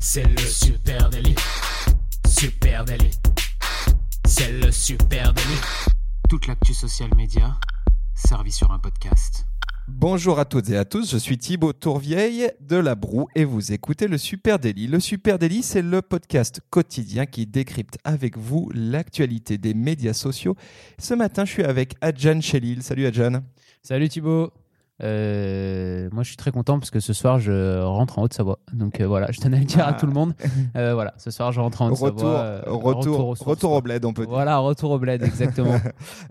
C'est le super délit. Super délit. C'est le super délit. Toute l'actu social média servie sur un podcast. Bonjour à toutes et à tous, je suis Thibaut Tourvieille de La Broue et vous écoutez le Super Daily. Le Super Daily, c'est le podcast quotidien qui décrypte avec vous l'actualité des médias sociaux. Ce matin, je suis avec Adjan Chelil. Salut Adjan. Salut Thibaut. Euh, moi, je suis très content parce que ce soir, je rentre en Haute-Savoie. Donc euh, voilà, je tenais à le dire à tout le monde. Euh, voilà, ce soir, je rentre en Haute-Savoie. Retour, retour, retour, au bled, on peut dire. Voilà, retour au bled, exactement.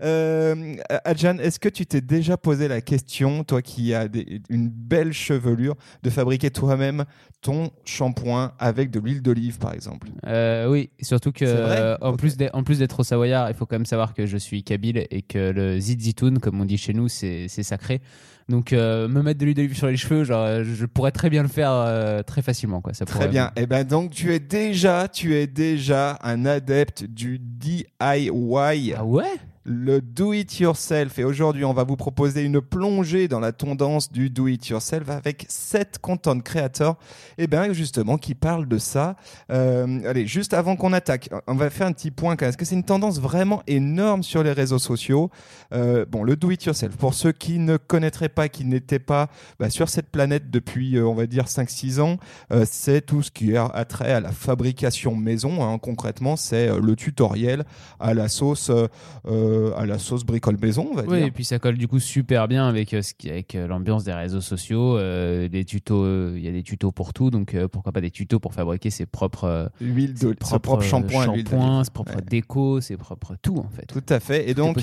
Adjan, est-ce que tu t'es déjà posé la question, toi qui as une belle chevelure, de fabriquer toi-même ton shampoing avec de l'huile d'olive, par exemple? Oui, surtout que en, plus en plus d'être au Savoyard, il faut quand même savoir que je suis kabyle et que le zizitoun, comme on dit chez nous, c'est sacré. Donc euh, me mettre de l'huile d'olive sur les cheveux, genre, je pourrais très bien le faire euh, très facilement. Quoi. Ça très bien. Et eh ben donc tu es déjà, tu es déjà un adepte du DIY. Ah ouais? Le do it yourself. Et aujourd'hui, on va vous proposer une plongée dans la tendance du do it yourself avec sept content créateurs, et bien justement, qui parlent de ça. Euh, allez, juste avant qu'on attaque, on va faire un petit point. Est-ce que c'est une tendance vraiment énorme sur les réseaux sociaux? Euh, Bon, le do it yourself. Pour ceux qui ne connaîtraient pas, qui n'étaient pas bah, sur cette planète depuis, euh, on va dire 5-6 ans, c'est tout ce qui a trait à la fabrication maison. Hein. Concrètement, c'est le tutoriel à la sauce. Euh, à la sauce bricole maison, on va oui, dire. et puis ça colle du coup super bien avec, euh, avec euh, l'ambiance des réseaux sociaux. des tutos, il y a des tutos pour tout, donc pourquoi pas des tutos pour fabriquer ses propres huiles ses propres shampoing, shampoing, ses propres déco, ses propres tout en fait. Tout à fait. Et donc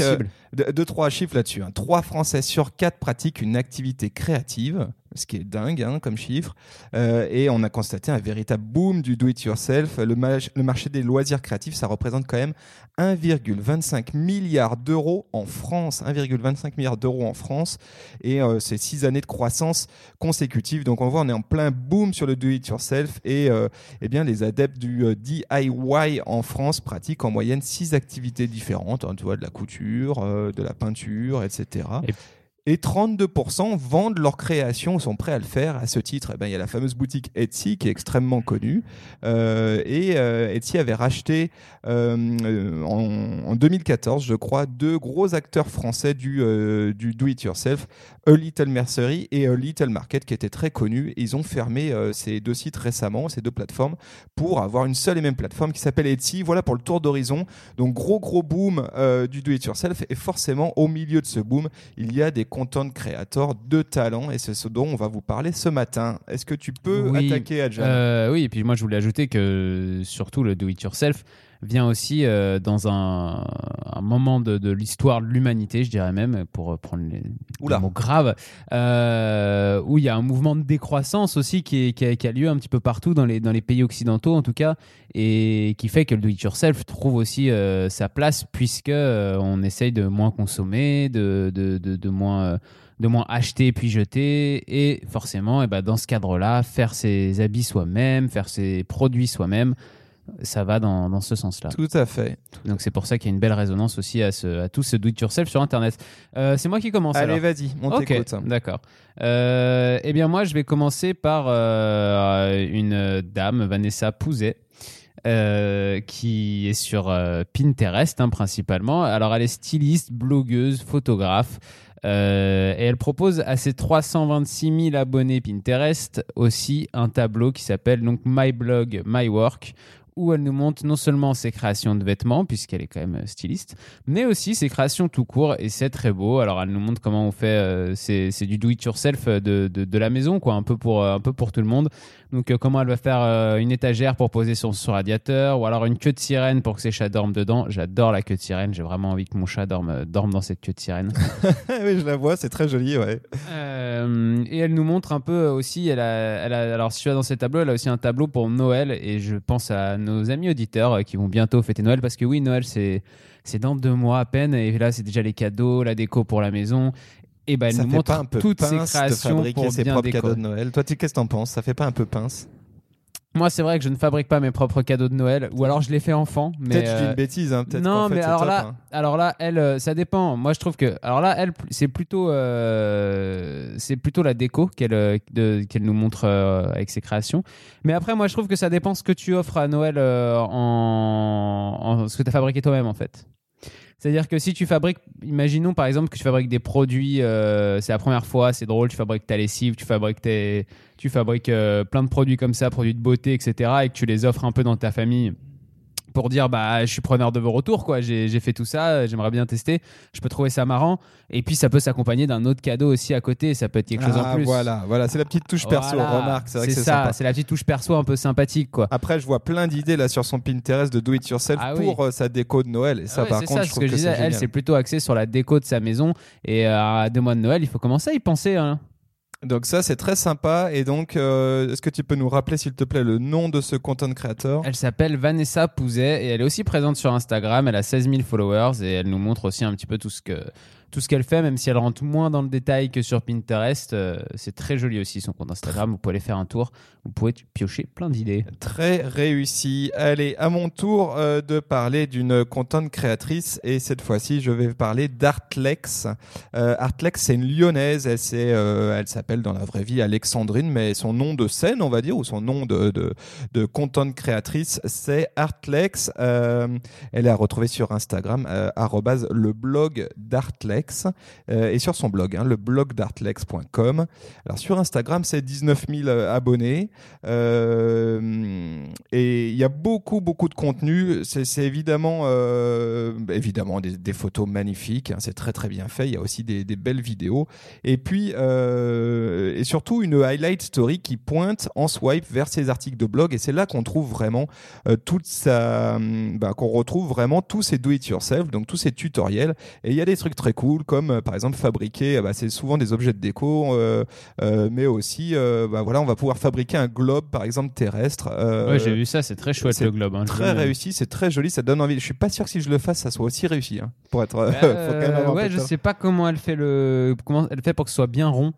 deux, trois chiffres là-dessus. Hein. Trois Français sur quatre pratiquent une activité créative ce qui est dingue hein, comme chiffre. Euh, et on a constaté un véritable boom du do-it-yourself. Le, marché des loisirs créatifs, ça représente quand même 1,25 milliard d'euros en France. 1,25 milliard d'euros en France. Et euh, c'est six années de croissance consécutive. Donc on voit, on est en plein boom sur le do-it-yourself. Et euh, eh bien, les adeptes du DIY en France pratiquent en moyenne six activités différentes. Hein, tu vois, de la couture, de la peinture, etc et 32% vendent leur création, sont prêts à le faire. À ce titre, eh ben, il y a la fameuse boutique Etsy qui est extrêmement connue. Euh, et euh, Etsy avait racheté euh, en, en, 2014, je crois, deux gros acteurs français du, du do-it-yourself, A Little Mercery et A Little Market, qui étaient très connus. Et ils ont fermé ces deux sites récemment, ces deux plateformes, pour avoir une seule et même plateforme qui s'appelle Etsy. Voilà pour le tour d'horizon. Donc gros gros boom du do-it-yourself. Et forcément, au milieu de ce boom, il y a des content créateur de talent et c'est ce dont on va vous parler ce matin. Est-ce que tu peux attaquer Adjan euh, Oui, et puis moi je voulais ajouter que surtout le do it yourself vient aussi euh, dans un, moment de, l'histoire de l'humanité, je dirais même, pour prendre les, mots graves, euh, où il y a un mouvement de décroissance aussi qui, qui, a, lieu un petit peu partout dans les, dans les pays occidentaux en tout cas, et qui fait que le do-it-yourself trouve aussi euh, sa place puisque on essaye de moins consommer, de, de, de, moins de moins acheter puis jeter et forcément et eh ben dans ce cadre-là faire ses habits soi-même faire ses produits soi-même ça va dans, dans ce sens-là. Tout à fait. Donc c'est pour ça qu'il y a une belle résonance aussi à, ce, à tout ce do-it-yourself sur Internet. Euh, c'est moi qui commence. Allez, vas-y, on t'écoute. D'accord. Euh, eh bien moi, je vais commencer par euh, une dame, Vanessa Pouzet. qui est sur Pinterest hein, principalement. Alors elle est styliste, blogueuse, photographe. et elle propose à ses 326 000 abonnés Pinterest aussi un tableau qui s'appelle donc My Blog, My Work, où elle nous montre non seulement ses créations de vêtements, puisqu'elle est quand même euh, styliste, mais aussi ses créations tout court, et c'est très beau. Alors elle nous montre comment on fait, euh, c'est du do-it-yourself de, de, de, la maison, quoi, un peu pour, un peu pour tout le monde. Donc euh, comment elle va faire euh, une étagère pour poser son, son, radiateur ou alors une queue de sirène pour que ses chats dorment dedans? J'adore la queue de sirène, j'ai vraiment envie que mon chat dorme, euh, dorme dans cette queue de sirène. oui, je la vois, c'est très joli, ouais. et elle nous montre un peu aussi, elle a, elle a, alors si tu vas dans ces tableaux, elle a aussi un tableau pour Noël et je pense à nos amis auditeurs qui vont bientôt fêter Noël parce que oui, Noël c'est c'est dans deux mois à peine et là c'est déjà les cadeaux, la déco pour la maison et eh ben, elle nous montre un peu toutes ses créations de fabriquer ses propres cadeaux de Noël. Toi, qu'est-ce que t'en penses? Ça fait pas un peu pince? Moi, c'est vrai que je ne fabrique pas mes propres cadeaux de Noël, ou alors je les fais enfant. Mais Peut-être je dis euh, une bêtise. Hein, peut-être non, qu'en fait, mais c'est alors top, là, hein. alors là, elle, euh, ça dépend. Moi, je trouve que, alors là, elle, c'est plutôt, euh, c'est plutôt la déco qu'elle, euh, de- qu'elle nous montre euh, avec ses créations. Mais après, moi, je trouve que ça dépend ce que tu offres à Noël euh, en, en ce que tu as fabriqué toi-même, en fait. C'est-à-dire que si tu fabriques, imaginons par exemple que tu fabriques des produits, euh, c'est la première fois, c'est drôle, tu fabriques ta lessive, tu fabriques, tes, tu euh, plein de produits comme ça, produits de beauté, etc., et que tu les offres un peu dans ta famille pour dire bah je suis preneur de vos retours quoi. J'ai j'ai fait tout ça j'aimerais bien tester. Je peux trouver ça marrant. Et puis ça peut s'accompagner d'un autre cadeau aussi à côté. Ça peut être quelque chose Ah, en plus. Voilà, voilà, c'est la petite touche perso. Voilà. Remarque, c'est vrai que c'est ça c'est la petite touche perso un peu sympathique quoi. Après, je vois plein d'idées là sur son Pinterest de do it yourself Ah oui. pour euh, sa déco de Noël. Et ça, Ah ouais, par contre, ça, je trouve que je disais. c'est elle c'est plutôt axé sur la déco de sa maison. Et euh, à deux mois de Noël il faut commencer à y penser hein. Donc ça, c'est très sympa. Et donc, euh, est-ce que tu peux nous rappeler, s'il te plaît, le nom de ce content creator? Elle s'appelle Vanessa Pouzet et elle est aussi présente sur Instagram. Elle a 16 000 followers et elle nous montre aussi un petit peu tout ce que tout ce qu'elle fait, même si elle rentre moins dans le détail que sur Pinterest. Euh, c'est très joli aussi son compte Instagram. Vous pouvez aller faire un tour. Vous pouvez piocher plein d'idées. Très réussi. Allez, à mon tour euh, de parler d'une content créatrice et cette fois-ci, je vais parler d'Artlex. Euh, Artlex, c'est une lyonnaise. Elle, s'appelle dans la vraie vie Alexandrine, mais son nom de scène, on va dire, ou son nom de, de, créatrice, c'est Artlex. Elle est à retrouver sur Instagram, le blog d'Artlex euh, et sur son blog, hein, le blog d'artlex.com. Alors sur Instagram, c'est 19 000 abonnés. Euh, et il y a beaucoup, beaucoup de contenu. C'est évidemment, euh, évidemment des, photos magnifiques. hein, c'est très, très bien fait. Il y a aussi des, belles vidéos. Et puis, euh, et surtout, une highlight story qui pointe en swipe vers ses articles de blog. Et c'est là qu'on trouve vraiment euh, bah, qu'on retrouve vraiment tous ces do-it-yourself, donc tous ces tutoriels. Et il y a des trucs très cool, comme euh, par exemple fabriquer, euh, bah, c'est souvent des objets de déco, euh, mais aussi, bah, voilà, on va pouvoir fabriquer un globe, par exemple terrestre. ouais, j'ai vu ça. C'est très chouette le globe. hein, Très réussi, c'est très joli, ça donne envie. Je suis pas sûr que si je le fasse, ça soit aussi réussi. hein, pour être, faut quand même avoir un ouais, je sais pas comment elle fait le comment elle fait pour que ce soit bien rond.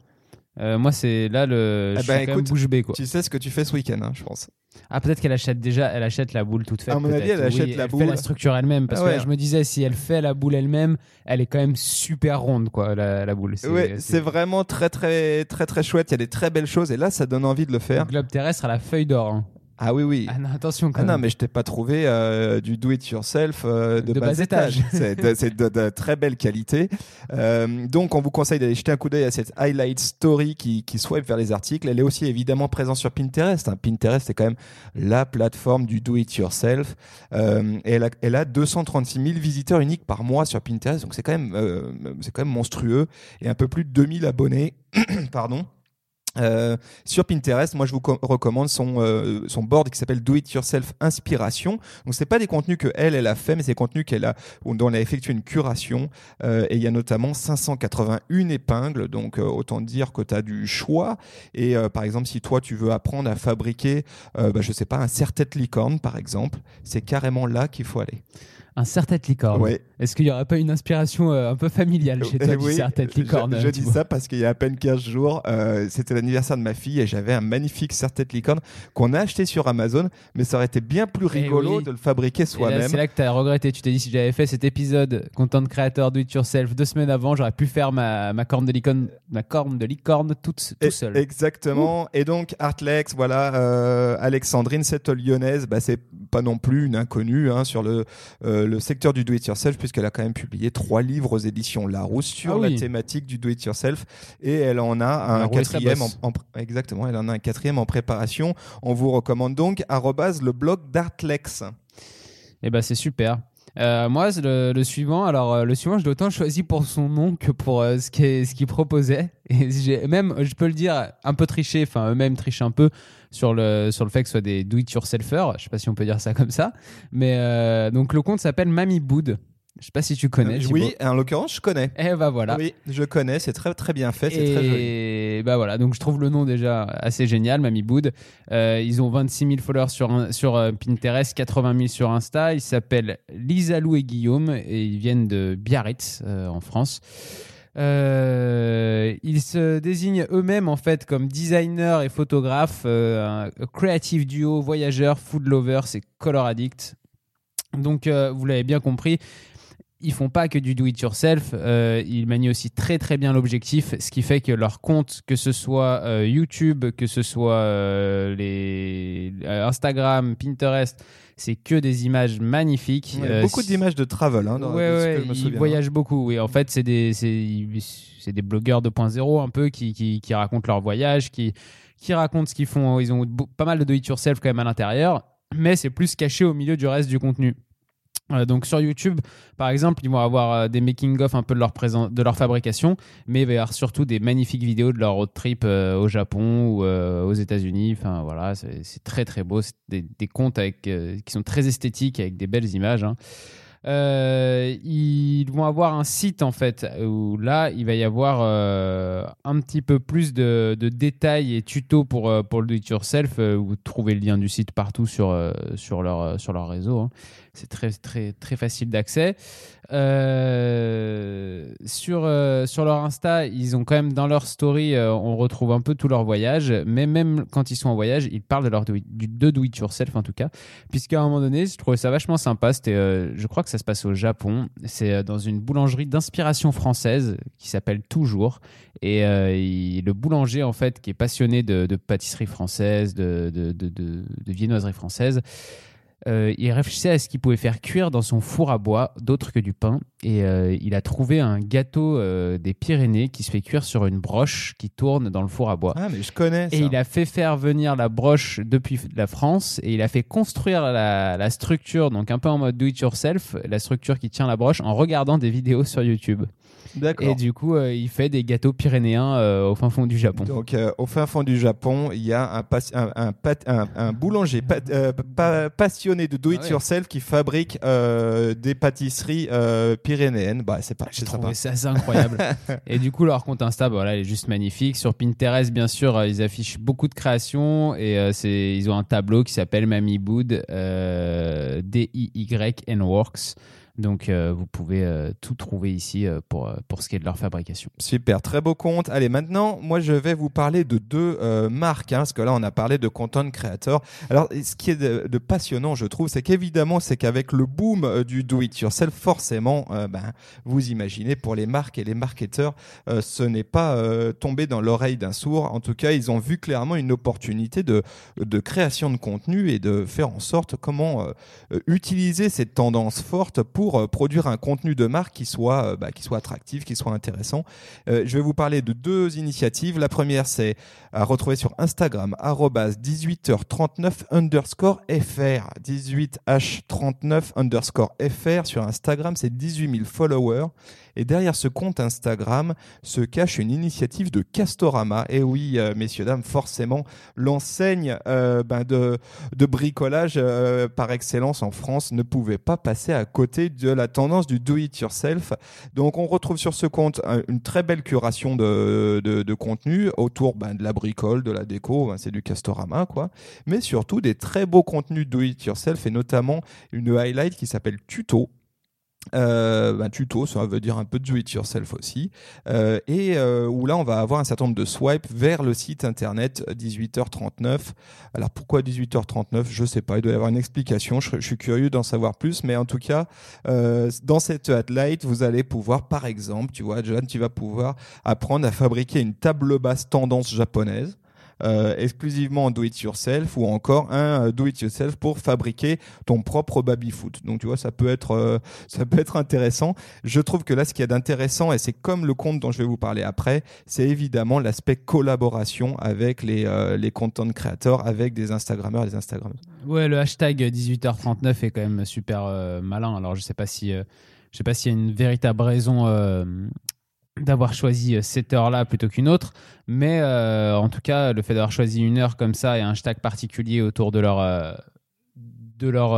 Euh, moi, c'est là le. Eh je ben, suis quand même écoute, bouche bée quoi. Tu sais ce que tu fais ce week-end, hein, je pense. Ah, peut-être qu'elle achète déjà, elle achète la boule toute faite. À mon avis, elle achète la elle boule. fait la structure elle-même. Parce Ah que là, je me disais, si elle fait la boule elle-même, elle est quand même super ronde, quoi, la, la boule. Ouais, c'est vraiment très très très très chouette. Il y a des très belles choses et là, ça donne envie de le Le faire. globe terrestre à la feuille d'or. hein. Ah oui oui. Ah non, attention quand Ah non, même. mais je t'ai pas trouvé euh, du do-it-yourself euh, de, De bas bas étage. étage. c'est de, c'est de- de très belle qualité. Euh, donc, on vous conseille d'aller jeter un coup d'œil à cette highlight story qui, qui swipe vers les articles. Elle est aussi évidemment présente sur Pinterest. hein. Pinterest, c'est quand même la plateforme du do-it-yourself. Et elle a, elle a 236 000 visiteurs uniques par mois sur Pinterest. Donc, c'est quand même, c'est quand même monstrueux. Et un peu plus de 2000 abonnés. Pardon. Euh, sur Pinterest, moi je vous co- recommande son, euh, son board qui s'appelle Do It Yourself Inspiration. Donc c'est pas des contenus que elle elle a fait, mais c'est des contenus qu'elle a dont elle a effectué une curation. Euh, et il y a notamment 581 épingles, donc euh, autant dire que tu as du choix. Et euh, par exemple, si toi tu veux apprendre à fabriquer, euh, bah, je sais pas, un serre-tête licorne par exemple, c'est carrément là qu'il faut aller. Un serre-tête licorne. Ouais. Est-ce qu'il y aurait pas une inspiration euh, un peu familiale chez toi du oui, serre-tête licorne Je, je euh, dis ça parce qu'il y a à peine 15 jours, euh, c'était l'anniversaire de ma fille et j'avais un magnifique serre-tête licorne qu'on a acheté sur Amazon, mais ça aurait été bien plus Eh rigolo oui. de le fabriquer soi-même. C'est là que tu as regretté. Tu t'es dit, si j'avais fait cet épisode Content Creator Do It Yourself deux semaines avant, j'aurais pu faire ma, ma corne de licorne, ma corne de licorne toute, tout Et- seul. Exactement. Et donc Artlex, voilà, euh, Alexandrine, cette lyonnaise, bah, c'est pas non plus une inconnue hein, sur le, euh, le secteur du do-it-yourself, puisqu'elle a quand même publié trois livres aux éditions Larousse sur Ah oui. la thématique du do-it-yourself, et elle en a un Larousse, quatrième, en, exactement, elle en a un quatrième en préparation. On vous recommande donc le blog d'Artlex. Et ben c'est super. Euh, moi, le, le suivant, alors euh, le suivant, je l'ai autant choisi pour son nom que pour euh, ce qu'il proposait. Et même, je peux le dire, un peu triché, enfin eux-mêmes trichent un peu sur le, sur le fait que ce soit des do-it-yourselfers. Je sais pas si on peut dire ça comme ça. Mais euh, donc le compte s'appelle Mamie Boud. Je sais pas si tu connais. Thibaut. oui, en l'occurrence, je connais. Et bah voilà. Oui, je connais, c'est très très bien fait, c'est très joli. Et bah voilà, donc je trouve le nom déjà assez génial, Mamie Boud. Euh, ils ont 26 000 followers sur, un- sur euh, Pinterest, 80 000 sur Insta. Ils s'appellent Lisa Lou et Guillaume et ils viennent de Biarritz euh, en France. Euh, ils se désignent eux-mêmes en fait comme designers et photographes, euh, un creative duo, voyageurs, food lovers et color addicts. Donc, euh, vous l'avez bien compris, ils font pas que du do it yourself, euh, ils manient aussi très très bien l'objectif, ce qui fait que leur compte, que ce soit euh, YouTube, que ce soit euh, les Instagram, Pinterest, c'est que des images magnifiques. Ouais, beaucoup d'images de travel, hein, dans- Ouais, de ce ouais, que je me ils souviens. voyagent beaucoup. Oui, en fait, c'est des, c'est, des blogueurs 2.0 un peu qui, qui, qui racontent leur voyage, qui, qui racontent ce qu'ils font. Ils ont pas mal de do-it-yourself quand même à l'intérieur, mais c'est plus caché au milieu du reste du contenu. Euh, donc sur YouTube, par exemple, ils vont avoir euh, des making-of un peu de leur, présent, de leur fabrication, mais il va y avoir surtout des magnifiques vidéos de leur road trip euh, au Japon ou aux États-Unis. Enfin voilà, c'est très très beau. C'est des, des comptes avec, qui sont très esthétiques avec des belles images. hein. Ils vont avoir un site en fait où là il va y avoir un petit peu plus de, détails et tutos pour, pour le do it yourself euh, vous trouvez le lien du site partout sur, sur, leur, sur leur réseau hein. C'est très, très, très facile d'accès euh, sur, euh, sur leur Insta ils ont quand même dans leur story euh, on retrouve un peu tout leur voyage mais même quand ils sont en voyage ils parlent de leur do de do it yourself en tout cas puisqu'à un moment donné, je trouvais ça vachement sympa. C'était, je crois que ça se passe au Japon. C'est dans une boulangerie d'inspiration française qui s'appelle Toujours. Et le boulanger, en fait, qui est passionné de, pâtisserie française, de, de, de- de viennoiserie française, euh, il réfléchissait à ce qu'il pouvait faire cuire dans son four à bois, d'autre que du pain. Et euh, il a trouvé un gâteau euh, des Pyrénées qui se fait cuire sur une broche qui tourne dans le four à bois. Ah, mais je connais. Et ça. il a fait faire venir la broche depuis la France et il a fait construire la, la structure, donc un peu en mode do it yourself, la structure qui tient la broche en regardant des vidéos sur YouTube. Et du coup, euh, il fait des gâteaux pyrénéens euh, au fin fond du Japon. Donc, euh, au fin fond du Japon, il y a un, pas- un, un pat- un- un boulanger pa- pa- passionné de do it Ah ouais. yourself qui fabrique des pâtisseries pyrénéennes. Bah, c'est pas, c'est ça incroyable. et du coup, leur compte Insta, bah, voilà, il est juste magnifique. Sur Pinterest, bien sûr, ils affichent beaucoup de créations et c'est, ils ont un tableau qui s'appelle Mamie Bood, D-I-Y-N Works. Donc, euh, vous pouvez euh, tout trouver ici euh, pour, pour ce qui est de leur fabrication. Super, très beau compte. Allez, maintenant, moi, je vais vous parler de deux marques, hein, parce que là, on a parlé de content creator. Alors, ce qui est de, passionnant, je trouve, c'est qu'évidemment, c'est qu'avec le boom du do-it-yourself, forcément, euh, ben, vous imaginez, pour les marques et les marketeurs, ce n'est pas tombé dans l'oreille d'un sourd. En tout cas, ils ont vu clairement une opportunité de, de création de contenu et de faire en sorte comment utiliser cette tendance forte pour euh, produire un contenu de marque qui soit, euh, bah, qui soit attractif, qui soit intéressant. Euh, je vais vous parler de deux initiatives. La première, c'est à retrouver sur Instagram, arrobase 18h39 underscore FR. 18h39 underscore FR sur Instagram, c'est 18 000 followers. Et derrière ce compte Instagram se cache une initiative de Castorama. Et oui, euh, messieurs, dames, forcément, l'enseigne euh, ben, de, bricolage euh, par excellence en France ne pouvait pas passer à côté de la tendance du do-it-yourself. Donc on retrouve sur ce compte un- une très belle curation de contenu autour ben, de la bricole, de la déco, ben, c'est du Castorama, quoi. Mais surtout des très beaux contenus do-it-yourself et notamment une highlight qui s'appelle Tuto. Euh, ben, tuto, ça veut dire un peu do it yourself aussi, Euh, et euh, où là on va avoir un certain nombre de swipes vers le site internet 18h39. Alors pourquoi 18h39 Je sais pas, il doit y avoir une explication. Je, suis curieux d'en savoir plus, mais en tout cas, euh, dans cette highlight, vous allez pouvoir, par exemple, tu vois, John, tu vas pouvoir apprendre à fabriquer une table basse tendance japonaise. Euh, exclusivement en do-it-yourself ou encore un euh, do-it-yourself pour fabriquer ton propre baby-foot. Donc tu vois, ça peut être euh, ça peut être intéressant. Je trouve que là, ce qu'il y a d'intéressant, et c'est comme le compte dont je vais vous parler après, c'est évidemment l'aspect collaboration avec les, les content créateurs, avec des Instagrammeurs des Instagrammeuses. Ouais, le hashtag 18h39 est quand même super malin. Alors, je sais pas si, je sais pas s'il y a une véritable raison d'avoir choisi euh, cette heure-là plutôt qu'une autre, mais euh, en tout cas, le fait d'avoir choisi une heure comme ça et un hashtag particulier autour de leur euh, de leur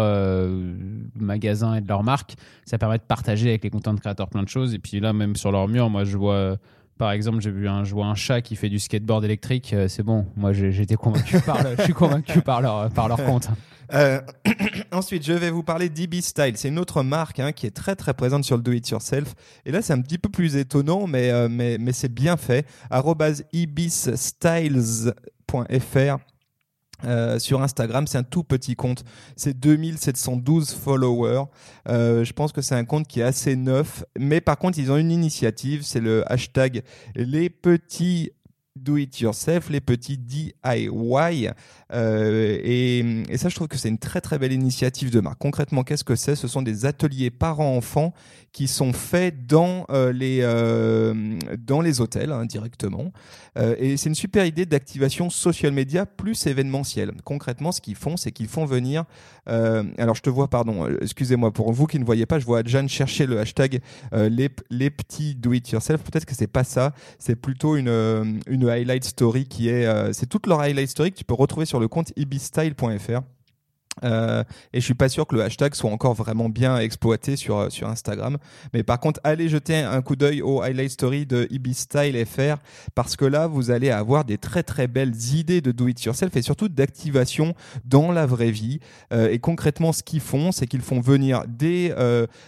magasin et de leur marque, ça permet de partager avec les content créateurs plein de choses. Et puis là, même sur leur mur, moi, je vois par exemple, j'ai vu un, je vois un chat qui fait du skateboard électrique, euh, c'est bon. Moi, été convaincu par, le- je suis convaincu par leur, par leur compte. Euh, ensuite, je vais vous parler d'EB Style. C'est une autre marque hein, qui est très très présente sur le do it yourself. Et là, c'est un petit peu plus étonnant, mais, euh, mais, mais c'est bien fait. Arrobase ibisstyles.fr. Euh, sur Instagram, c'est un tout petit compte. C'est 2712 followers. Euh, je pense que c'est un compte qui est assez neuf. Mais par contre, ils ont une initiative. C'est le hashtag les petits do it yourself, les petits DIY. Euh, et, et ça, je trouve que c'est une très très belle initiative de marque. Concrètement, qu'est-ce que c'est? Ce sont des ateliers parents-enfants qui sont faits dans euh, les euh, dans les hôtels hein, directement. Et c'est une super idée d'activation social media plus événementielle. Concrètement, ce qu'ils font, c'est qu'ils font venir. alors, je te vois, pardon. Excusez-moi pour vous qui ne voyez pas, je vois Jeanne chercher le hashtag les les petits do it yourself. Peut-être que c'est pas ça. C'est plutôt une une highlight story qui est. euh, c'est toute leur highlight story que tu peux retrouver sur le compte ibistyle.fr. Euh, et je suis pas sûr que le hashtag soit encore vraiment bien exploité sur euh, sur Instagram. Mais par contre, allez jeter un coup d'œil au highlight story de Ibistyle FR parce que là, vous allez avoir des très très belles idées de do it yourself et surtout d'activation dans la vraie vie. Euh, et concrètement, ce qu'ils font, c'est qu'ils font venir des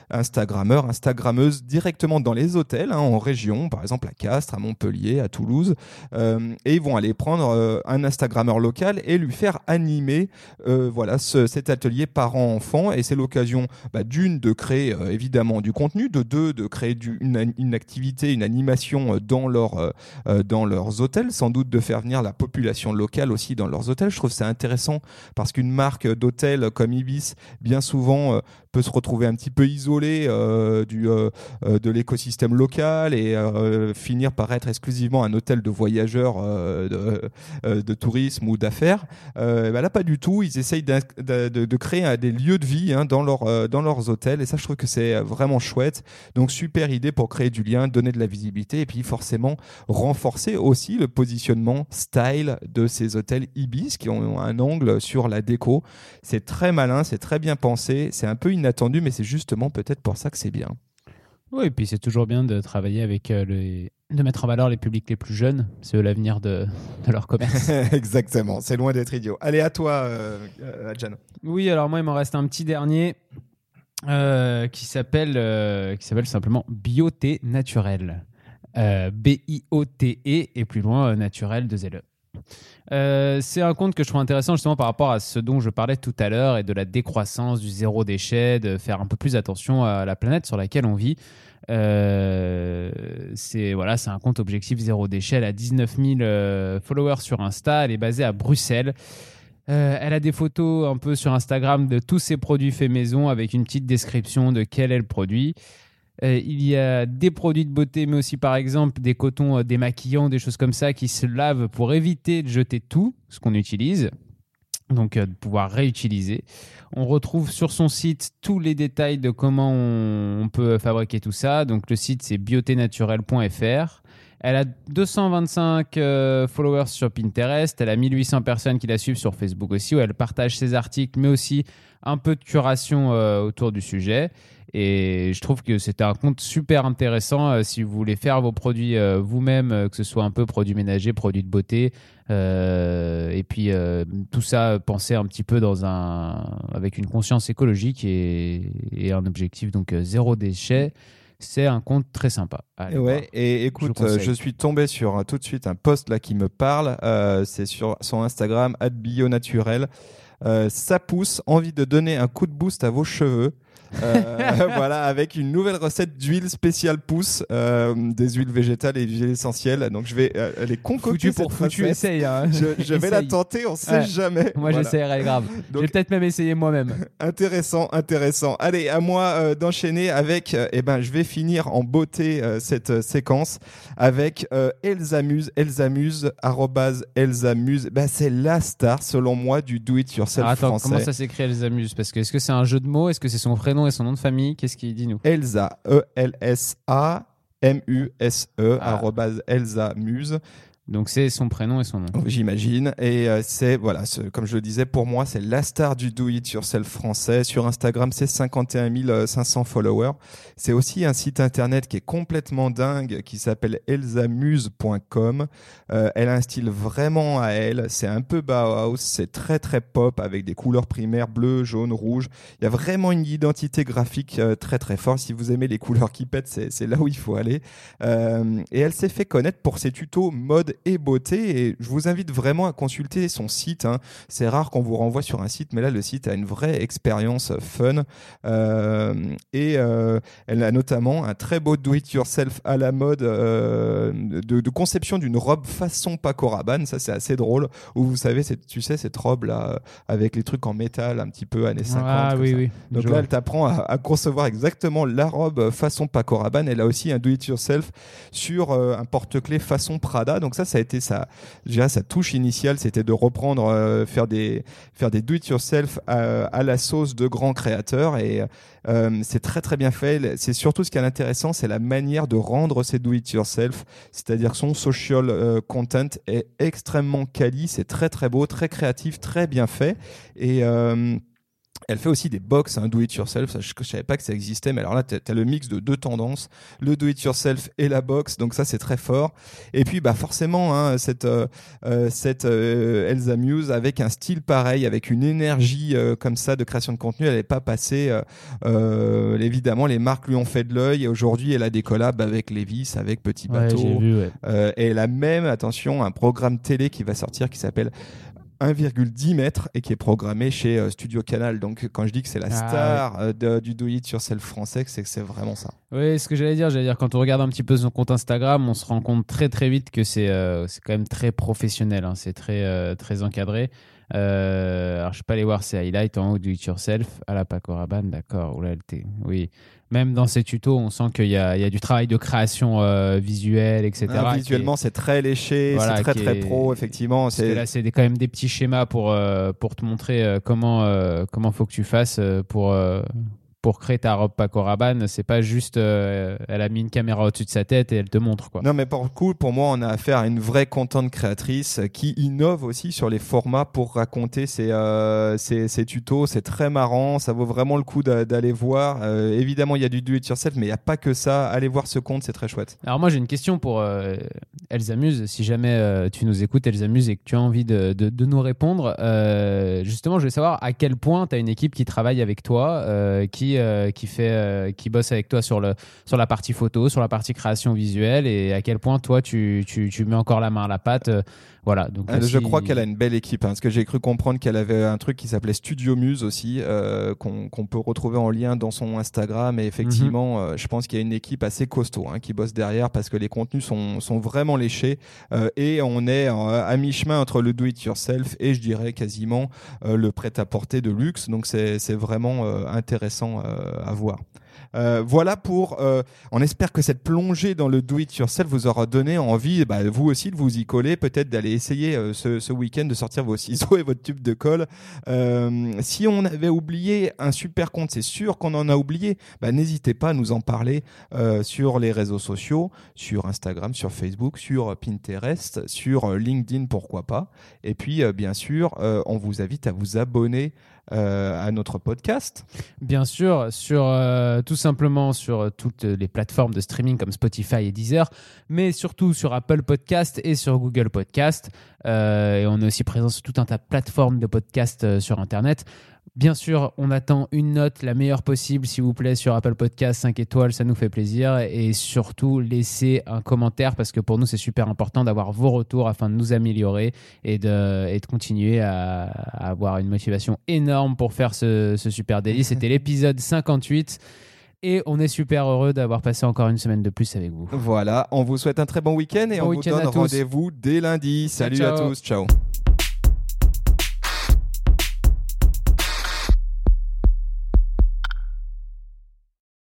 Instagrammeurs, Instagrammeuses directement dans les hôtels hein, en région, par exemple à Castres, à Montpellier, à Toulouse, et ils vont aller prendre un Instagrammeur local et lui faire animer voilà ce- cet atelier parents-enfants et c'est l'occasion bah, d'une de créer euh, évidemment du contenu, de deux de créer une, activité, une animation euh, dans leur euh, euh, dans leurs hôtels, sans doute de faire venir la population locale aussi dans leurs hôtels. Je trouve ça intéressant parce qu'une marque d'hôtel comme Ibis bien souvent euh, peut se retrouver un petit peu isolée euh, du euh, euh, de l'écosystème local et euh, finir par être exclusivement un hôtel de voyageurs euh, de, euh, tourisme ou d'affaires. Euh, bah là, pas du tout. Ils essayent d'in- de, créer euh, des lieux de vie hein, dans, euh, dans leurs hôtels. Et ça, je trouve que c'est euh, vraiment chouette. Donc, super idée pour créer du lien, donner de la visibilité et puis forcément renforcer aussi le positionnement style de ces hôtels Ibis qui ont un angle sur la déco. C'est très malin, c'est très bien pensé. C'est un peu inattendu, mais c'est justement peut-être pour ça que c'est bien. Oui, et puis c'est toujours bien de travailler avec euh, les. de mettre en valeur les publics les plus jeunes. C'est eux l'avenir de, de leur commerce. Exactement, c'est loin d'être idiot. Allez, à toi, euh, euh, Adjan. Oui, alors moi, il m'en reste un petit dernier euh, qui s'appelle euh, qui s'appelle simplement Bioté Naturel. Euh, B-I-O-T-E et plus loin euh, naturel de ZLE. Euh, c'est un compte que je trouve intéressant justement par rapport à ce dont je parlais tout à l'heure et de la décroissance du zéro déchet, de faire un peu plus attention à la planète sur laquelle on vit. Euh, c'est voilà, c'est un compte objectif zéro déchet. Elle a 19 000 euh, followers sur Insta. Elle est basée à Bruxelles. Euh, elle a des photos un peu sur Instagram de tous ses produits faits maison avec une petite description de quel est le produit. Il y a des produits de beauté, mais aussi par exemple des cotons démaquillants, des choses comme ça qui se lavent pour éviter de jeter tout ce qu'on utilise. Donc euh, de pouvoir réutiliser. On retrouve sur son site tous les détails de comment on, on peut fabriquer tout ça. Donc le site c'est bioténaturel.fr. Elle a 225 euh, followers sur Pinterest. Elle a 1800 personnes qui la suivent sur Facebook aussi, où elle partage ses articles, mais aussi un peu de curation euh, autour du sujet. Et je trouve que c'était un compte super intéressant euh, si vous voulez faire vos produits vous-même, que ce soit un peu produits ménagers, produits de beauté. et puis tout ça pensé un petit peu dans un, avec une conscience écologique et, et un objectif donc zéro déchet. C'est un compte très sympa. Allez Et voir. ouais, et écoute, Je euh, je, suis tombé sur euh, tout de suite un post là qui me parle. Euh, c'est sur son Instagram, @bionaturel. Euh, ça pousse, envie de donner un coup de boost à vos cheveux. Euh, voilà, avec une nouvelle recette d'huile spéciale pousse, euh, des huiles végétales et huiles essentielles. Donc je vais euh, les concocter Foutu pour foutu, essaye. hein. Je, je vais la tenter, on sait Ouais. jamais. Moi, Voilà. j'essaierai grave. J'ai peut-être même essayé moi-même. Intéressant, intéressant. Allez, à moi d'enchaîner avec, eh ben, je vais finir en beauté cette séquence avec euh, Elsa Muse, Elsa Muse, arrobase Elsa Muse. Ben, c'est la star, selon moi, du do-it-yourself Alors, attends, français. comment ça s'écrit Elles amusent Parce que est-ce que c'est un jeu de mots? Est-ce que c'est son prénom? Et son nom de famille Qu'est-ce qu'il dit nous Elsa, E-L-S-A, M-U-S-E, Ah. arrobase Elsa Muse. Donc c'est son prénom et son nom. J'imagine. Et euh, c'est, voilà, comme je le disais, pour moi, c'est la star du do-it-yourself français. Sur Instagram, c'est 51 500 followers. C'est aussi un site internet qui est complètement dingue, qui s'appelle elsamuse.com. Euh, elle a un style vraiment à elle. C'est un peu Bauhaus, c'est très très pop avec des couleurs primaires bleu, jaune, rouge. Il y a vraiment une identité graphique euh, très très forte. Si vous aimez les couleurs qui pètent, c'est là où il faut aller. et elle s'est fait connaître pour ses tutos mode et beauté. Et je vous invite vraiment à consulter son site. Hein. C'est rare qu'on vous renvoie sur un site, mais là, le site a une vraie expérience fun. Euh, et euh, elle a notamment un très beau do-it-yourself à la mode euh, de, conception d'une robe façon Paco Rabanne. Ça, c'est assez drôle. Où vous savez, tu sais, cette robe-là, avec les trucs en métal, un petit peu années 50. Ah oui, oui. Donc là, elle t'apprend à, concevoir exactement la robe façon Paco Rabanne. Elle a aussi un do-it-yourself sur un porte-clés façon Prada. Donc ça, ça, a été sa, sa touche initiale, c'était de reprendre, euh, faire des, faire des do-it-yourself à, la sauce de grands créateurs. Et euh, c'est très très bien fait. C'est surtout ce qui est intéressant, c'est la manière de rendre ces do-it-yourself, c'est-à-dire son social euh, content est extrêmement quali, c'est très très beau, très créatif, très bien fait. Et elle fait aussi des box, un hein, do it yourself. Je, ne savais pas que ça existait, mais alors là, tu as, le mix de deux tendances, le do it yourself et la box. Donc ça, c'est très fort. Et puis, bah forcément, hein, cette euh, euh, cette euh, Elsa Muse avec un style pareil, avec une énergie comme ça de création de contenu, elle n'est pas passée. évidemment, les marques lui ont fait de l'œil. Et aujourd'hui, elle a des collabs avec Levis, avec Petit Bateau. et elle a même, attention, un programme télé qui va sortir qui s'appelle 1,10 mètres et qui est programmé chez euh, Studio Canal. Donc quand je dis que c'est la ah star euh, du do it yourself français, c'est que c'est vraiment ça. Oui, ce que j'allais dire, j'allais dire quand on regarde un petit peu son compte Instagram, on se rend compte très très vite que c'est euh, c'est quand même très professionnel, hein. c'est très très encadré. alors je suis pas allé voir ses highlights en haut do it yourself à la Paco Rabanne, d'accord. Oui, même dans ces tutos, on sent qu'il y, y, a du travail de création euh, visuelle, etc. Ah, visuellement, c'est très léché, c'est très très pro, effectivement. C'est là, c'est quand même des petits schémas pour euh, pour te montrer euh, comment comment faut que tu fasses pour pour créer ta robe Paco Rabanne, c'est pas juste euh, elle a mis une caméra au-dessus de sa tête et elle te montre quoi. Non mais pour le coup, pour moi, on a affaire à une vraie content créatrice qui innove aussi sur les formats pour raconter ses, euh, ses, tutos. C'est très marrant, ça vaut vraiment le coup d'aller voir. Euh, évidemment, il y a du do it yourself, mais il y a pas que ça. Allez voir ce compte, c'est très chouette. Alors moi, j'ai une question pour Elsa Muse. Si jamais tu nous écoutes, Elsa Muse, et que tu as envie de, de, de nous répondre, justement, je veux savoir à quel point tu as une équipe qui travaille avec toi, qui euh, euh, qui bosse avec toi sur, la partie photo, sur la partie création visuelle et à quel point toi tu, tu, tu mets encore la main à la pâte euh, voilà. Donc je crois qu'elle a une belle équipe. Hein, parce que j'ai cru comprendre qu'elle avait un truc qui s'appelait Studio Muse aussi, euh, qu'on peut retrouver en lien dans son Instagram. Et effectivement, mhm. euh, je pense qu'il y a une équipe assez costaud hein, qui bosse derrière parce que les contenus sont, sont vraiment léchés. Euh, et on est à mi-chemin entre le do-it-yourself et je dirais quasiment le prêt-à-porter de luxe. Donc c'est vraiment intéressant à voir. Euh, voilà pour. Euh, on espère que cette plongée dans le do-it-yourself vous aura donné envie, bah, vous aussi, de vous y coller, peut-être d'aller essayer euh, ce, ce week-end de sortir vos ciseaux et votre tube de colle. si on avait oublié un super compte, c'est sûr qu'on en a oublié. Bah, n'hésitez pas à nous en parler sur les réseaux sociaux, sur Instagram, sur Facebook, sur Pinterest, sur LinkedIn, pourquoi pas. Et puis, bien sûr, on vous invite à vous abonner euh, à notre podcast Bien sûr, sur euh, tout simplement sur euh, toutes les plateformes de streaming comme Spotify et Deezer, mais surtout sur Apple Podcast et sur Google Podcast. et on est aussi présent sur tout un tas de plateformes de podcast sur Internet. Bien sûr, on attend une note la meilleure possible, s'il vous plaît, sur Apple Podcast, 5 étoiles, ça nous fait plaisir. Et surtout, laissez un commentaire parce que pour nous, c'est super important d'avoir vos retours afin de nous améliorer et de, et de continuer à, avoir une motivation énorme pour faire ce, ce super délit. C'était l'épisode 58. Et on est super heureux d'avoir passé encore une semaine de plus avec vous. Voilà, on vous souhaite un très bon week-end et on vous donne rendez-vous dès lundi. Salut à tous, ciao.